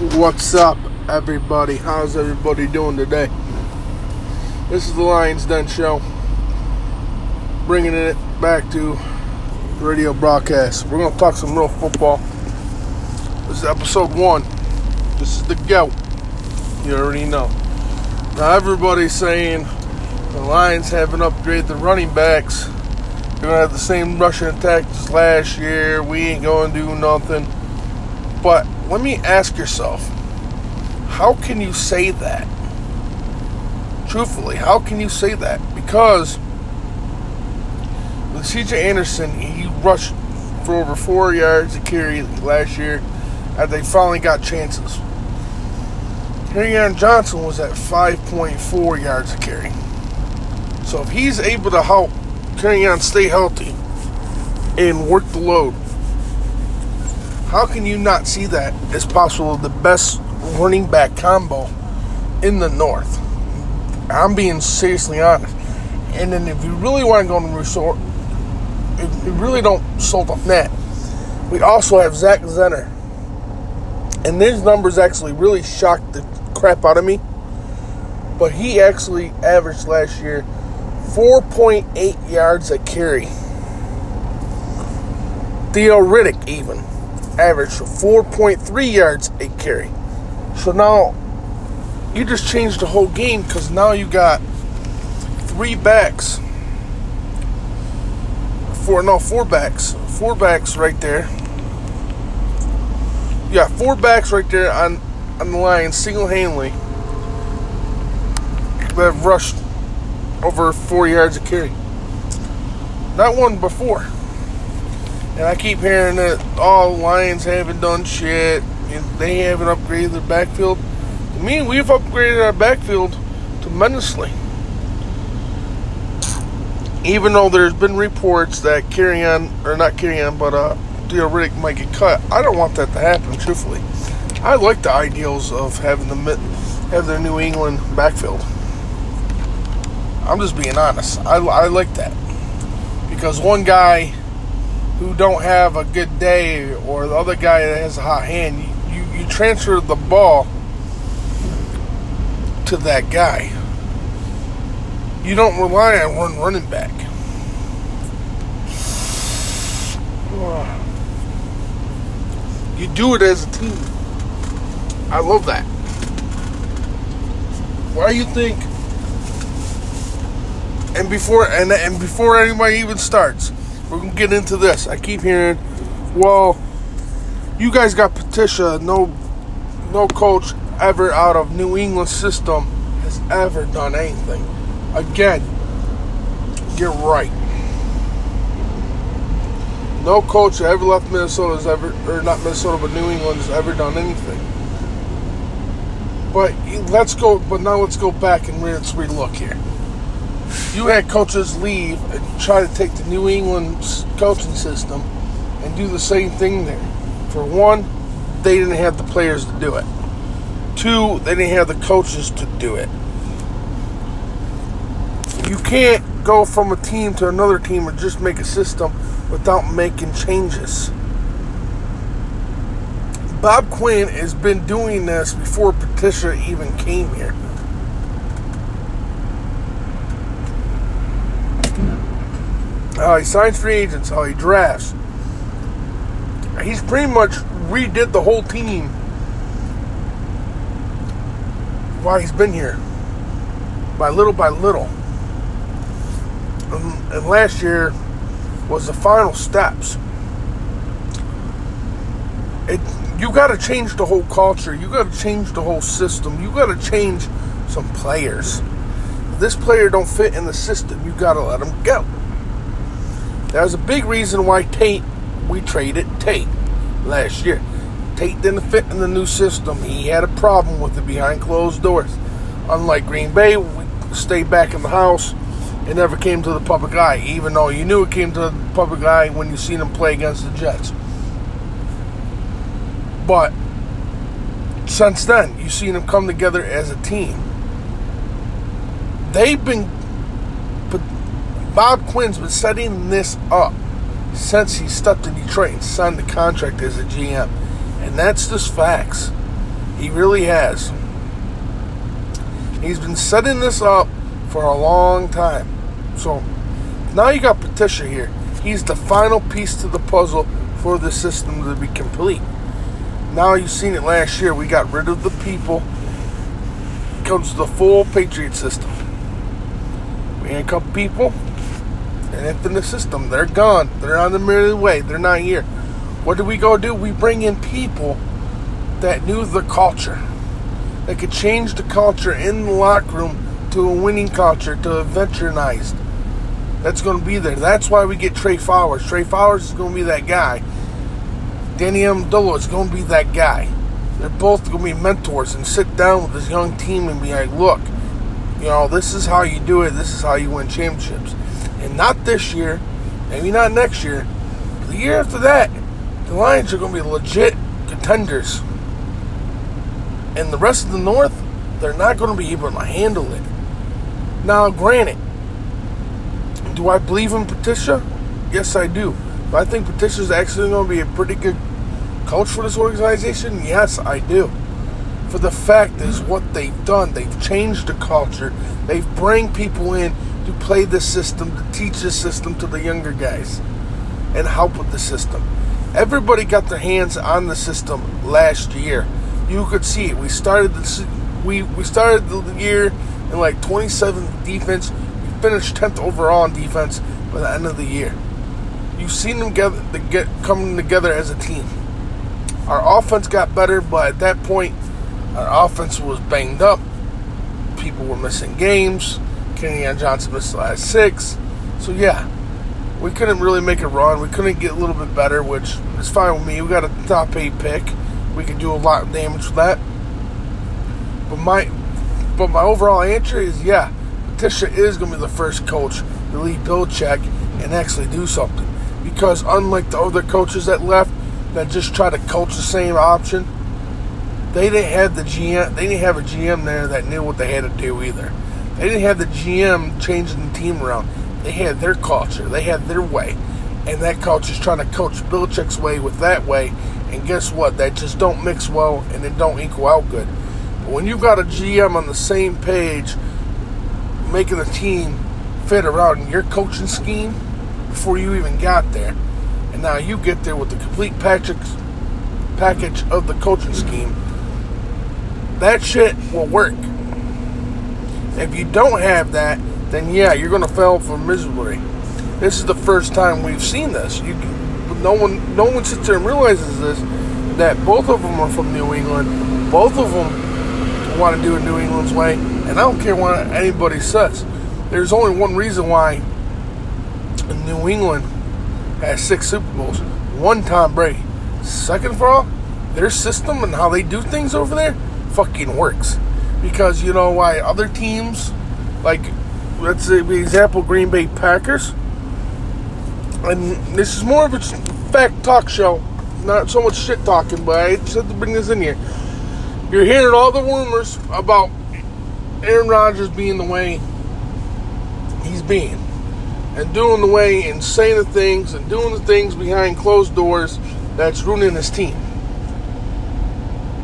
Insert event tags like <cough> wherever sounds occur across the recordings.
What's up, everybody? How's everybody doing today? This is the Lions Den Show. Bringing it back to radio broadcast. We're going to talk some real football. This is episode one. This is the GOAT. You already know. Now, everybody's saying the Lions haven't upgraded the running backs. They're going to have the same rushing attack as last year. We ain't going to do nothing. But let me ask yourself how can you say that? Truthfully, how can you say that? Because with CJ Anderson, he rushed for over four yards a carry last year as they finally got chances. Kerryon Johnson was at 5.4 yards a carry. So if he's able to help Kerryon stay healthy and work the load, how can you not see that as possible the best running back combo in the North? I'm being seriously honest. And then if you really want to go to the resort, you really don't sold on that, we also have Zach Zenner. And his numbers actually really shocked the crap out of me. But he actually averaged last year 4.8 yards a carry. Theo Riddick even averaged 4.3 yards a carry. So now you just changed the whole game because now you got three backs. Four no four backs. Four backs right there. Yeah, four backs right there on on the line single handedly that rushed over four yards of carry. Not one before. And I keep hearing that all Lions haven't done shit. And They haven't upgraded their backfield. Mean, we've upgraded our backfield tremendously. Even though there's been reports that Kerryon, or not Kerryon, but uh, Riddick might get cut. I don't want that to happen, truthfully. I like the ideals of having the have their New England backfield. I'm just being honest. I, I like that because one guy who don't have a good day or the other guy that has a hot hand, you, you, transfer the ball to that guy. You don't rely on one running back. You do it as a team. I love that. Why do you think? And before and and before anybody even starts, we're gonna get into this. I keep hearing, well, you guys got Patricia. No, no coach ever out of New England system has ever done anything. Again, you're right. No coach ever left Minnesota has ever, or not Minnesota, but New England has ever done anything. But let's go. But now let's go back and let's relook here. You had coaches leave and try to take the New England coaching system and do the same thing there. For one, they didn't have the players to do it. Two, they didn't have the coaches to do it. You can't go from a team to another team or just make a system without making changes. Bob Quinn has been doing this before Patricia even came here. How he signs free agents, how he drafts. He's pretty much redid the whole team while he's been here. By little by little. And, and last year was the final steps. It you got to change the whole culture. You got to change the whole system. You got to change some players. If this player don't fit in the system, you got to let him go. That was a big reason why Tate we traded Tate last year. Tate didn't fit in the new system. He had a problem with it behind closed doors. Unlike Green Bay, we stayed back in the house. It never came to the public eye, even though you knew it came to the public eye when you seen him play against the Jets. But since then, you've seen them come together as a team. They've been, Bob Quinn's been setting this up since he stepped in Detroit and signed the contract as a GM. And that's just facts. He really has. He's been setting this up for a long time. So now you got Patricia here. He's the final piece to the puzzle for the system to be complete. Now you've seen it last year. We got rid of the people. Comes the full Patriot system. We handcuff people, and it's in the system. They're gone. They're on the merry way. They're not here. What do we go do? We bring in people that knew the culture that could change the culture in the locker room to a winning culture, to a veteranized. That's going to be there. That's why we get Trey Flowers. Trey Flowers is going to be that guy. Danny Amendola is going to be that guy. They're both going to be mentors and sit down with this young team and be like, look, you know, this is how you do it. This is how you win championships. And not this year, maybe not next year, the year after that, the Lions are going to be legit contenders and the rest of the North, they're not going to be able to handle it. Now, granted, do I believe in Patricia? Yes, I do. But I think Patricia's actually going to be a pretty good coach for this organization. Yes, I do. For the fact is, what they've done, they've changed the culture. They've bring people in to play the system, to teach the system to the younger guys, and help with the system. Everybody got their hands on the system last year you could see it. We started the we we started the year in like 27th defense. We finished 10th overall in defense by the end of the year. You've seen them get, get coming together as a team. Our offense got better, but at that point, our offense was banged up. People were missing games. Kerryon Johnson missed the last six. So yeah, we couldn't really make a run. We couldn't get a little bit better, which is fine with me. We got a top eight pick we can do a lot of damage with that. But my but my overall answer is yeah, Patricia is going to be the first coach to lead Belichick and actually do something. Because unlike the other coaches that left that just try to coach the same option, they didn't have the GM. They didn't have a GM there that knew what they had to do either. They didn't have the GM changing the team around. They had their culture. They had their way, and that culture is trying to coach Belichick's way with that way, and guess what? That just don't mix well and it don't equal out good. But when you've got a GM on the same page, making the team fit around your coaching scheme before you even got there, and now you get there with the complete package package of the coaching scheme, that shit will work. If you don't have that, then yeah, you're going to fail for miserably. This is the first time we've seen this. You no one no one sits there and realizes this that both of them are from New England. Both of them want to do it New England's way, and I don't care what anybody says. There's only one reason why New England has six Super Bowls. One Tom Brady. Second of all, their system and how they do things over there fucking works. Because you know why other teams, like let's say the example Green Bay Packers, and this is more of a fact talk show, not so much shit talking, but I just have to bring this in here. You're hearing all the rumors about Aaron Rodgers being the way he's being, and doing the way and saying the things and doing the things behind closed doors that's ruining his team.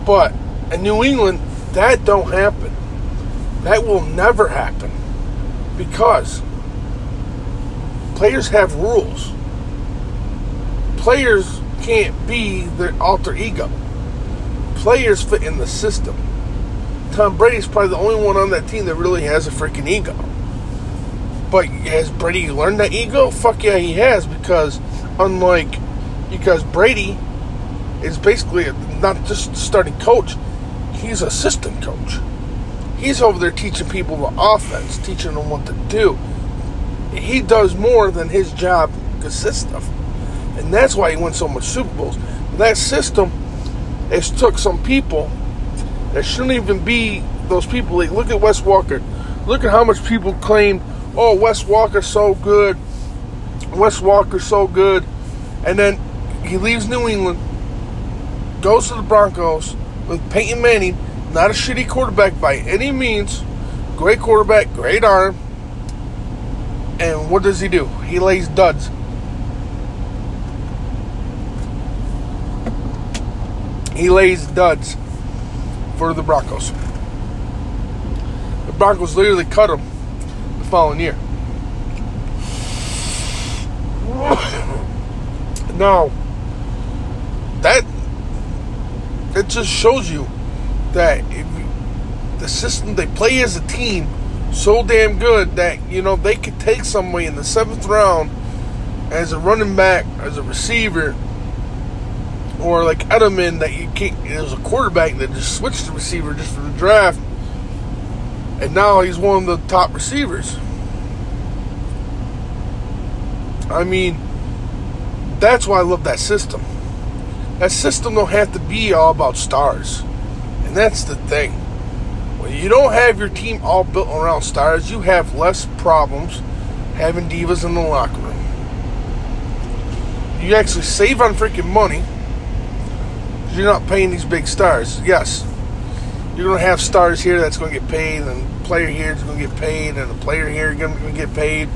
But in New England, that don't happen. That will never happen because players have rules players can't be their alter ego. Players fit in the system. Tom Brady's probably the only one on that team that really has a freaking ego. But has Brady learned that ego? Fuck yeah, he has because unlike because Brady is basically not just starting coach, he's assistant coach. He's over there teaching people the offense, teaching them what to do. He does more than his job consists of and that's why he won so much Super Bowls. That system has took some people that shouldn't even be those people. Like, look at Wes Welker. Look at how much people claim, "Oh, Wes Welker's so good. Wes Welker's so good," and then he leaves New England, goes to the Broncos with Peyton Manning, not a shitty quarterback by any means, great quarterback, great arm, and what does he do? He lays duds. He lays duds. for the Broncos. The Broncos literally cut him the following year. <coughs> now, that it just shows you that you, the system they play as a team so damn good that you know they could take somebody in the seventh round as a running back, as a receiver, or like Edelman that you can't. As a quarterback that just switched to receiver just for the draft, and now he's one of the top receivers. I mean, that's why I love that system. That system don't have to be all about stars. And that's the thing. When you don't have your team all built around stars, you have less problems having divas in the locker room. You actually save on freaking money. You're not paying these big stars. Yes, you're to have stars here that's going to get paid, and player here is going to get paid, and the player here is going to get paid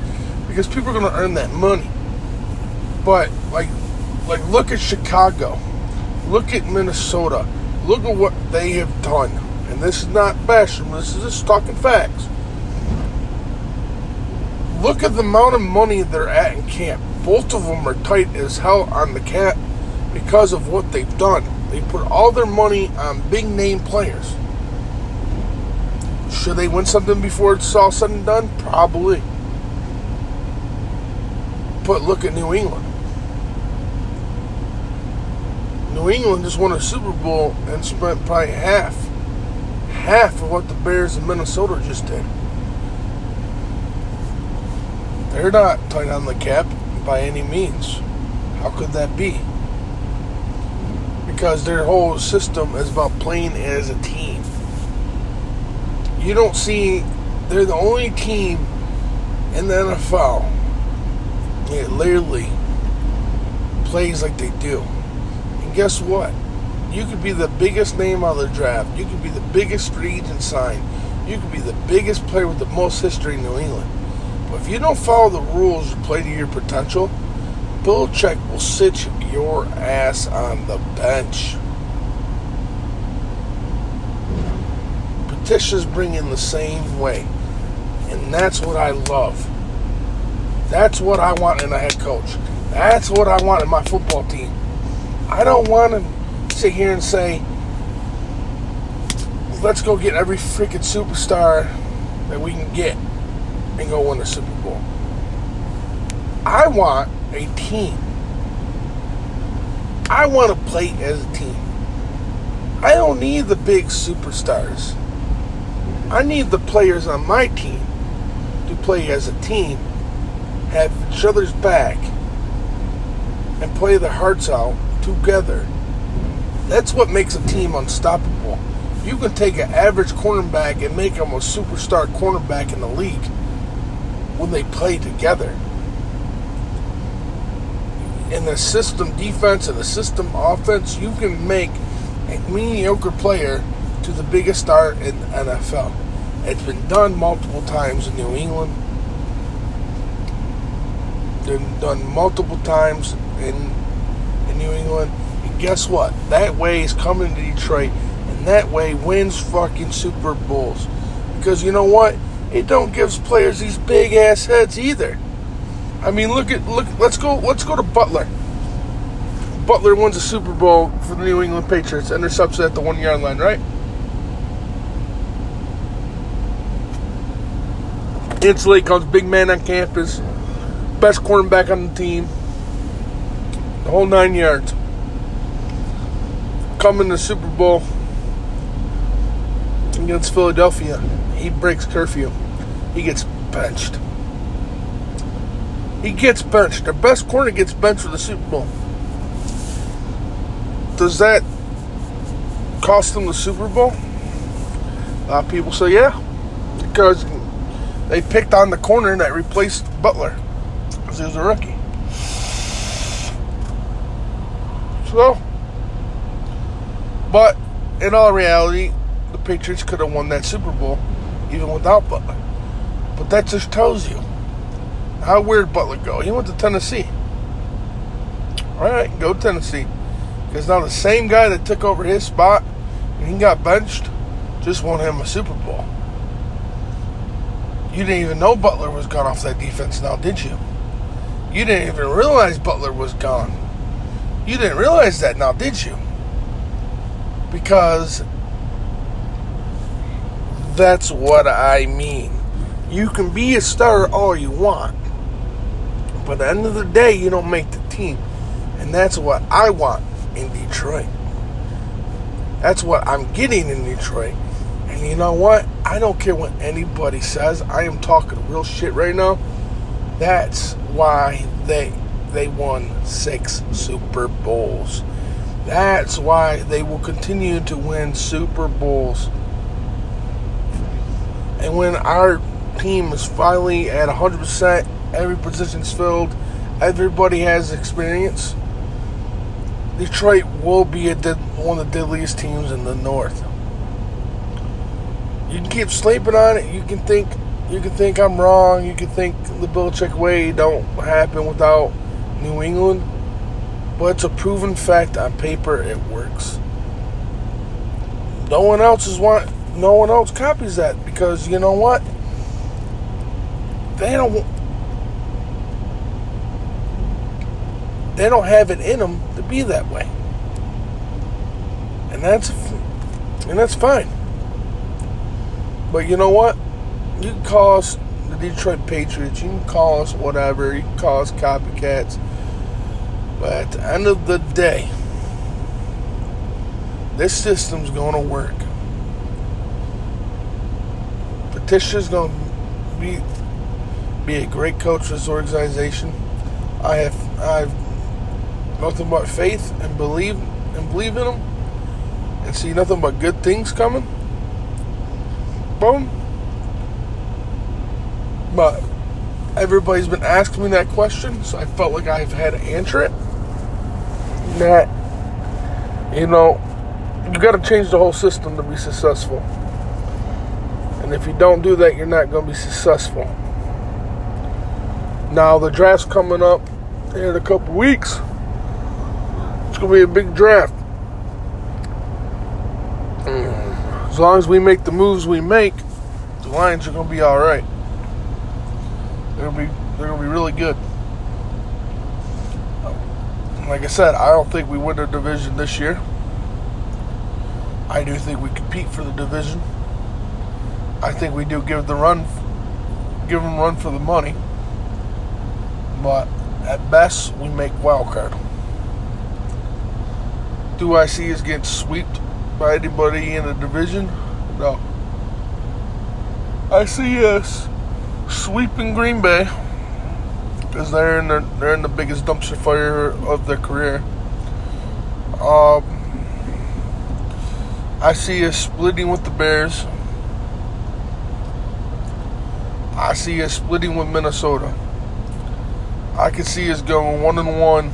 because people are going to earn that money. But like, like look at Chicago, look at Minnesota, look at what they have done, and this is not bashing. This is just talking facts. Look at the amount of money they're at in camp. Both of them are tight as hell on the cap because of what they've done. They put all their money on big name players. Should they win something before it's all said and done? Probably. But look at New England. New England just won a Super Bowl and spent probably half, half of what the Bears in Minnesota just did. They're not tight on the cap by any means. How could that be? Because their whole system is about playing as a team. You don't see, they're the only team in the NFL that literally plays like they do. Guess what? You could be the biggest name on the draft. You could be the biggest free agent sign. You could be the biggest player with the most history in New England. But if you don't follow the rules play to your potential, Belichick will sit your ass on the bench. Petitions bring in the same way. And that's what I love. That's what I want in a head coach. That's what I want in my football team. I don't want to sit here and say, let's go get every freaking superstar that we can get and go win the Super Bowl. I want a team. I want to play as a team. I don't need the big superstars. I need the players on my team to play as a team, have each other's back, and play their hearts out together. That's what makes a team unstoppable. You can take an average cornerback and make him a superstar cornerback in the league when they play together. In the system defense and the system offense, you can make a mediocre player to the biggest star in the NFL. It's been done multiple times in New England. Been done multiple times in New England. And guess what? That way is coming to Detroit, and that way wins fucking Super Bowls. Because you know what? It don't gives players these big ass heads either. I mean, look at look. Let's go. Let's go to Butler. Butler wins a Super Bowl for the New England Patriots, intercepts at the one yard line, right? Instantly comes big man on campus, best cornerback on the team, whole nine yards. Coming to Super Bowl against Philadelphia, he breaks curfew. He gets benched. He gets benched. Their best corner gets benched for the Super Bowl. Does that cost them the Super Bowl? A lot of people say yeah, because they picked on the corner that replaced Butler because he was a rookie. So, but in all reality, the Patriots could have won that Super Bowl even without Butler. But that just tells you how weird Butler go. He went to Tennessee. All right, go Tennessee. Because now the same guy that took over his spot and he got benched, just won him a Super Bowl. You didn't even know Butler was gone off that defense now, did you? You didn't even realize Butler was gone. You didn't realize that now, did you? Because that's what I mean. You can be a star all you want, but at the end of the day, you don't make the team. And that's what I want in Detroit. That's what I'm getting in Detroit. And you know what? I don't care what anybody says. I am talking real shit right now. That's why they they won six Super Bowls. That's why they will continue to win Super Bowls. And when our team is finally at 100%, every position's filled, everybody has experience, Detroit will be one of the deadliest teams in the North. You can keep sleeping on it. You can think you can think I'm wrong. You can think the Belichick way don't happen without New England. But it's a proven fact on paper it works. No one else is want no one else copies that because you know what? They don't they don't have it in them to be that way. And that's and that's fine. But you know what? You can call us the Detroit Patriots, you can call us whatever, you can call us copycats. But at the end of the day, this system's going to work. Patricia's going to be be a great coach for this organization. I have I have nothing but faith and believe and believe in him, and see nothing but good things coming. Boom. But everybody's been asking me that question, so I felt like I've had to answer it. That you know, you got to change the whole system to be successful. And if you don't do that, you're not going to be successful. Now the draft's coming up in a couple weeks. It's going to be a big draft. Mm. As long as we make the moves we make, the Lions are going to be all right. They're going to be they're going to be really good. Like I said, I don't think we win the division this year. I do think we compete for the division. I think we do give the run, give them run for the money. But at best, we make wild card. Do I see us getting swept by anybody in the division? No. I see us sweeping Green Bay because they're in the they're in the biggest dumpster fire of their career. Um, I see us splitting with the Bears. I see us splitting with Minnesota. I can see us going one and one,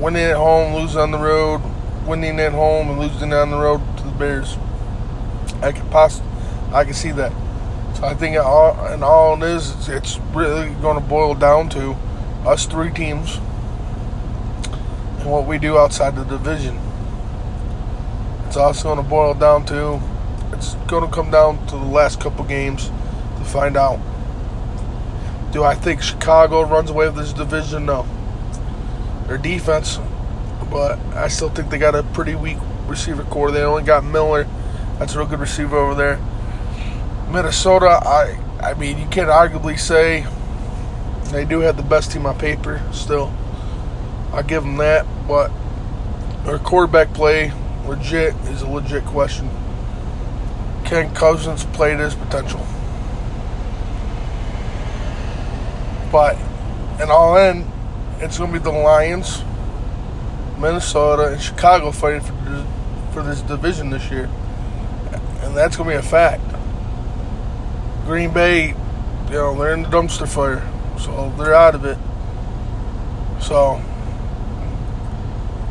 winning at home, losing on the road, winning at home, and losing on the road to the Bears. I can poss- I can see that. So I think all, and all it is, it's really going to boil down to us three teams and what we do outside the division. It's also going to boil down to, it's going to come down to the last couple games to find out. Do I think Chicago runs away with this division? No. Their defense, but I still think they got a pretty weak receiver corps. They only got Miller. That's a real good receiver over there. Minnesota, I I mean, you can't arguably say they do have the best team on paper still. I give them that, but their quarterback play legit is a legit question. Can Cousins play to his potential? But in all end, it's going to be the Lions, Minnesota, and Chicago fighting for for this division this year, and that's going to be a fact. Green Bay, you know, they're in the dumpster fire, so they're out of it. So,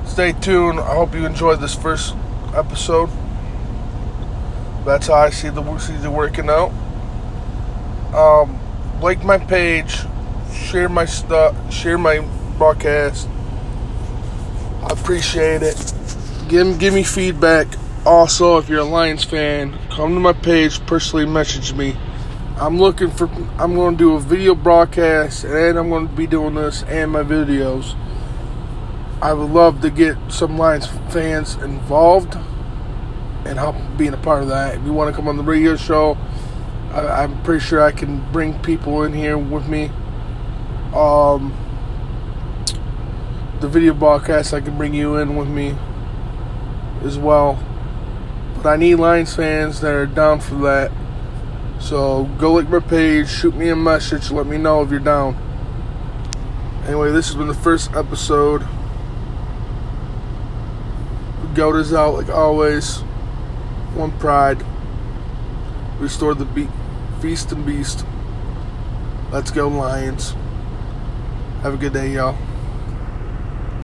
stay tuned. I hope you enjoyed this first episode. That's how I see the season working out. Um, like my page, share my stuff, share my broadcast. I appreciate it. Give give me feedback. Also, if you're a Lions fan, come to my page, personally message me. I'm looking for. I'm going to do a video broadcast, and I'm going to be doing this and my videos. I would love to get some Lions fans involved and help being a part of that. If you want to come on the radio show, I, am pretty sure I can bring people in here with me. Um, the video broadcast, I can bring you in with me as well. But I need Lions fans that are down for that. So go like my page, shoot me a message, let me know if you're down. Anyway, this has been the first episode. Goat is out like always. One pride. Restore the be- feast and beast. Let's go, Lions. Have a good day, y'all.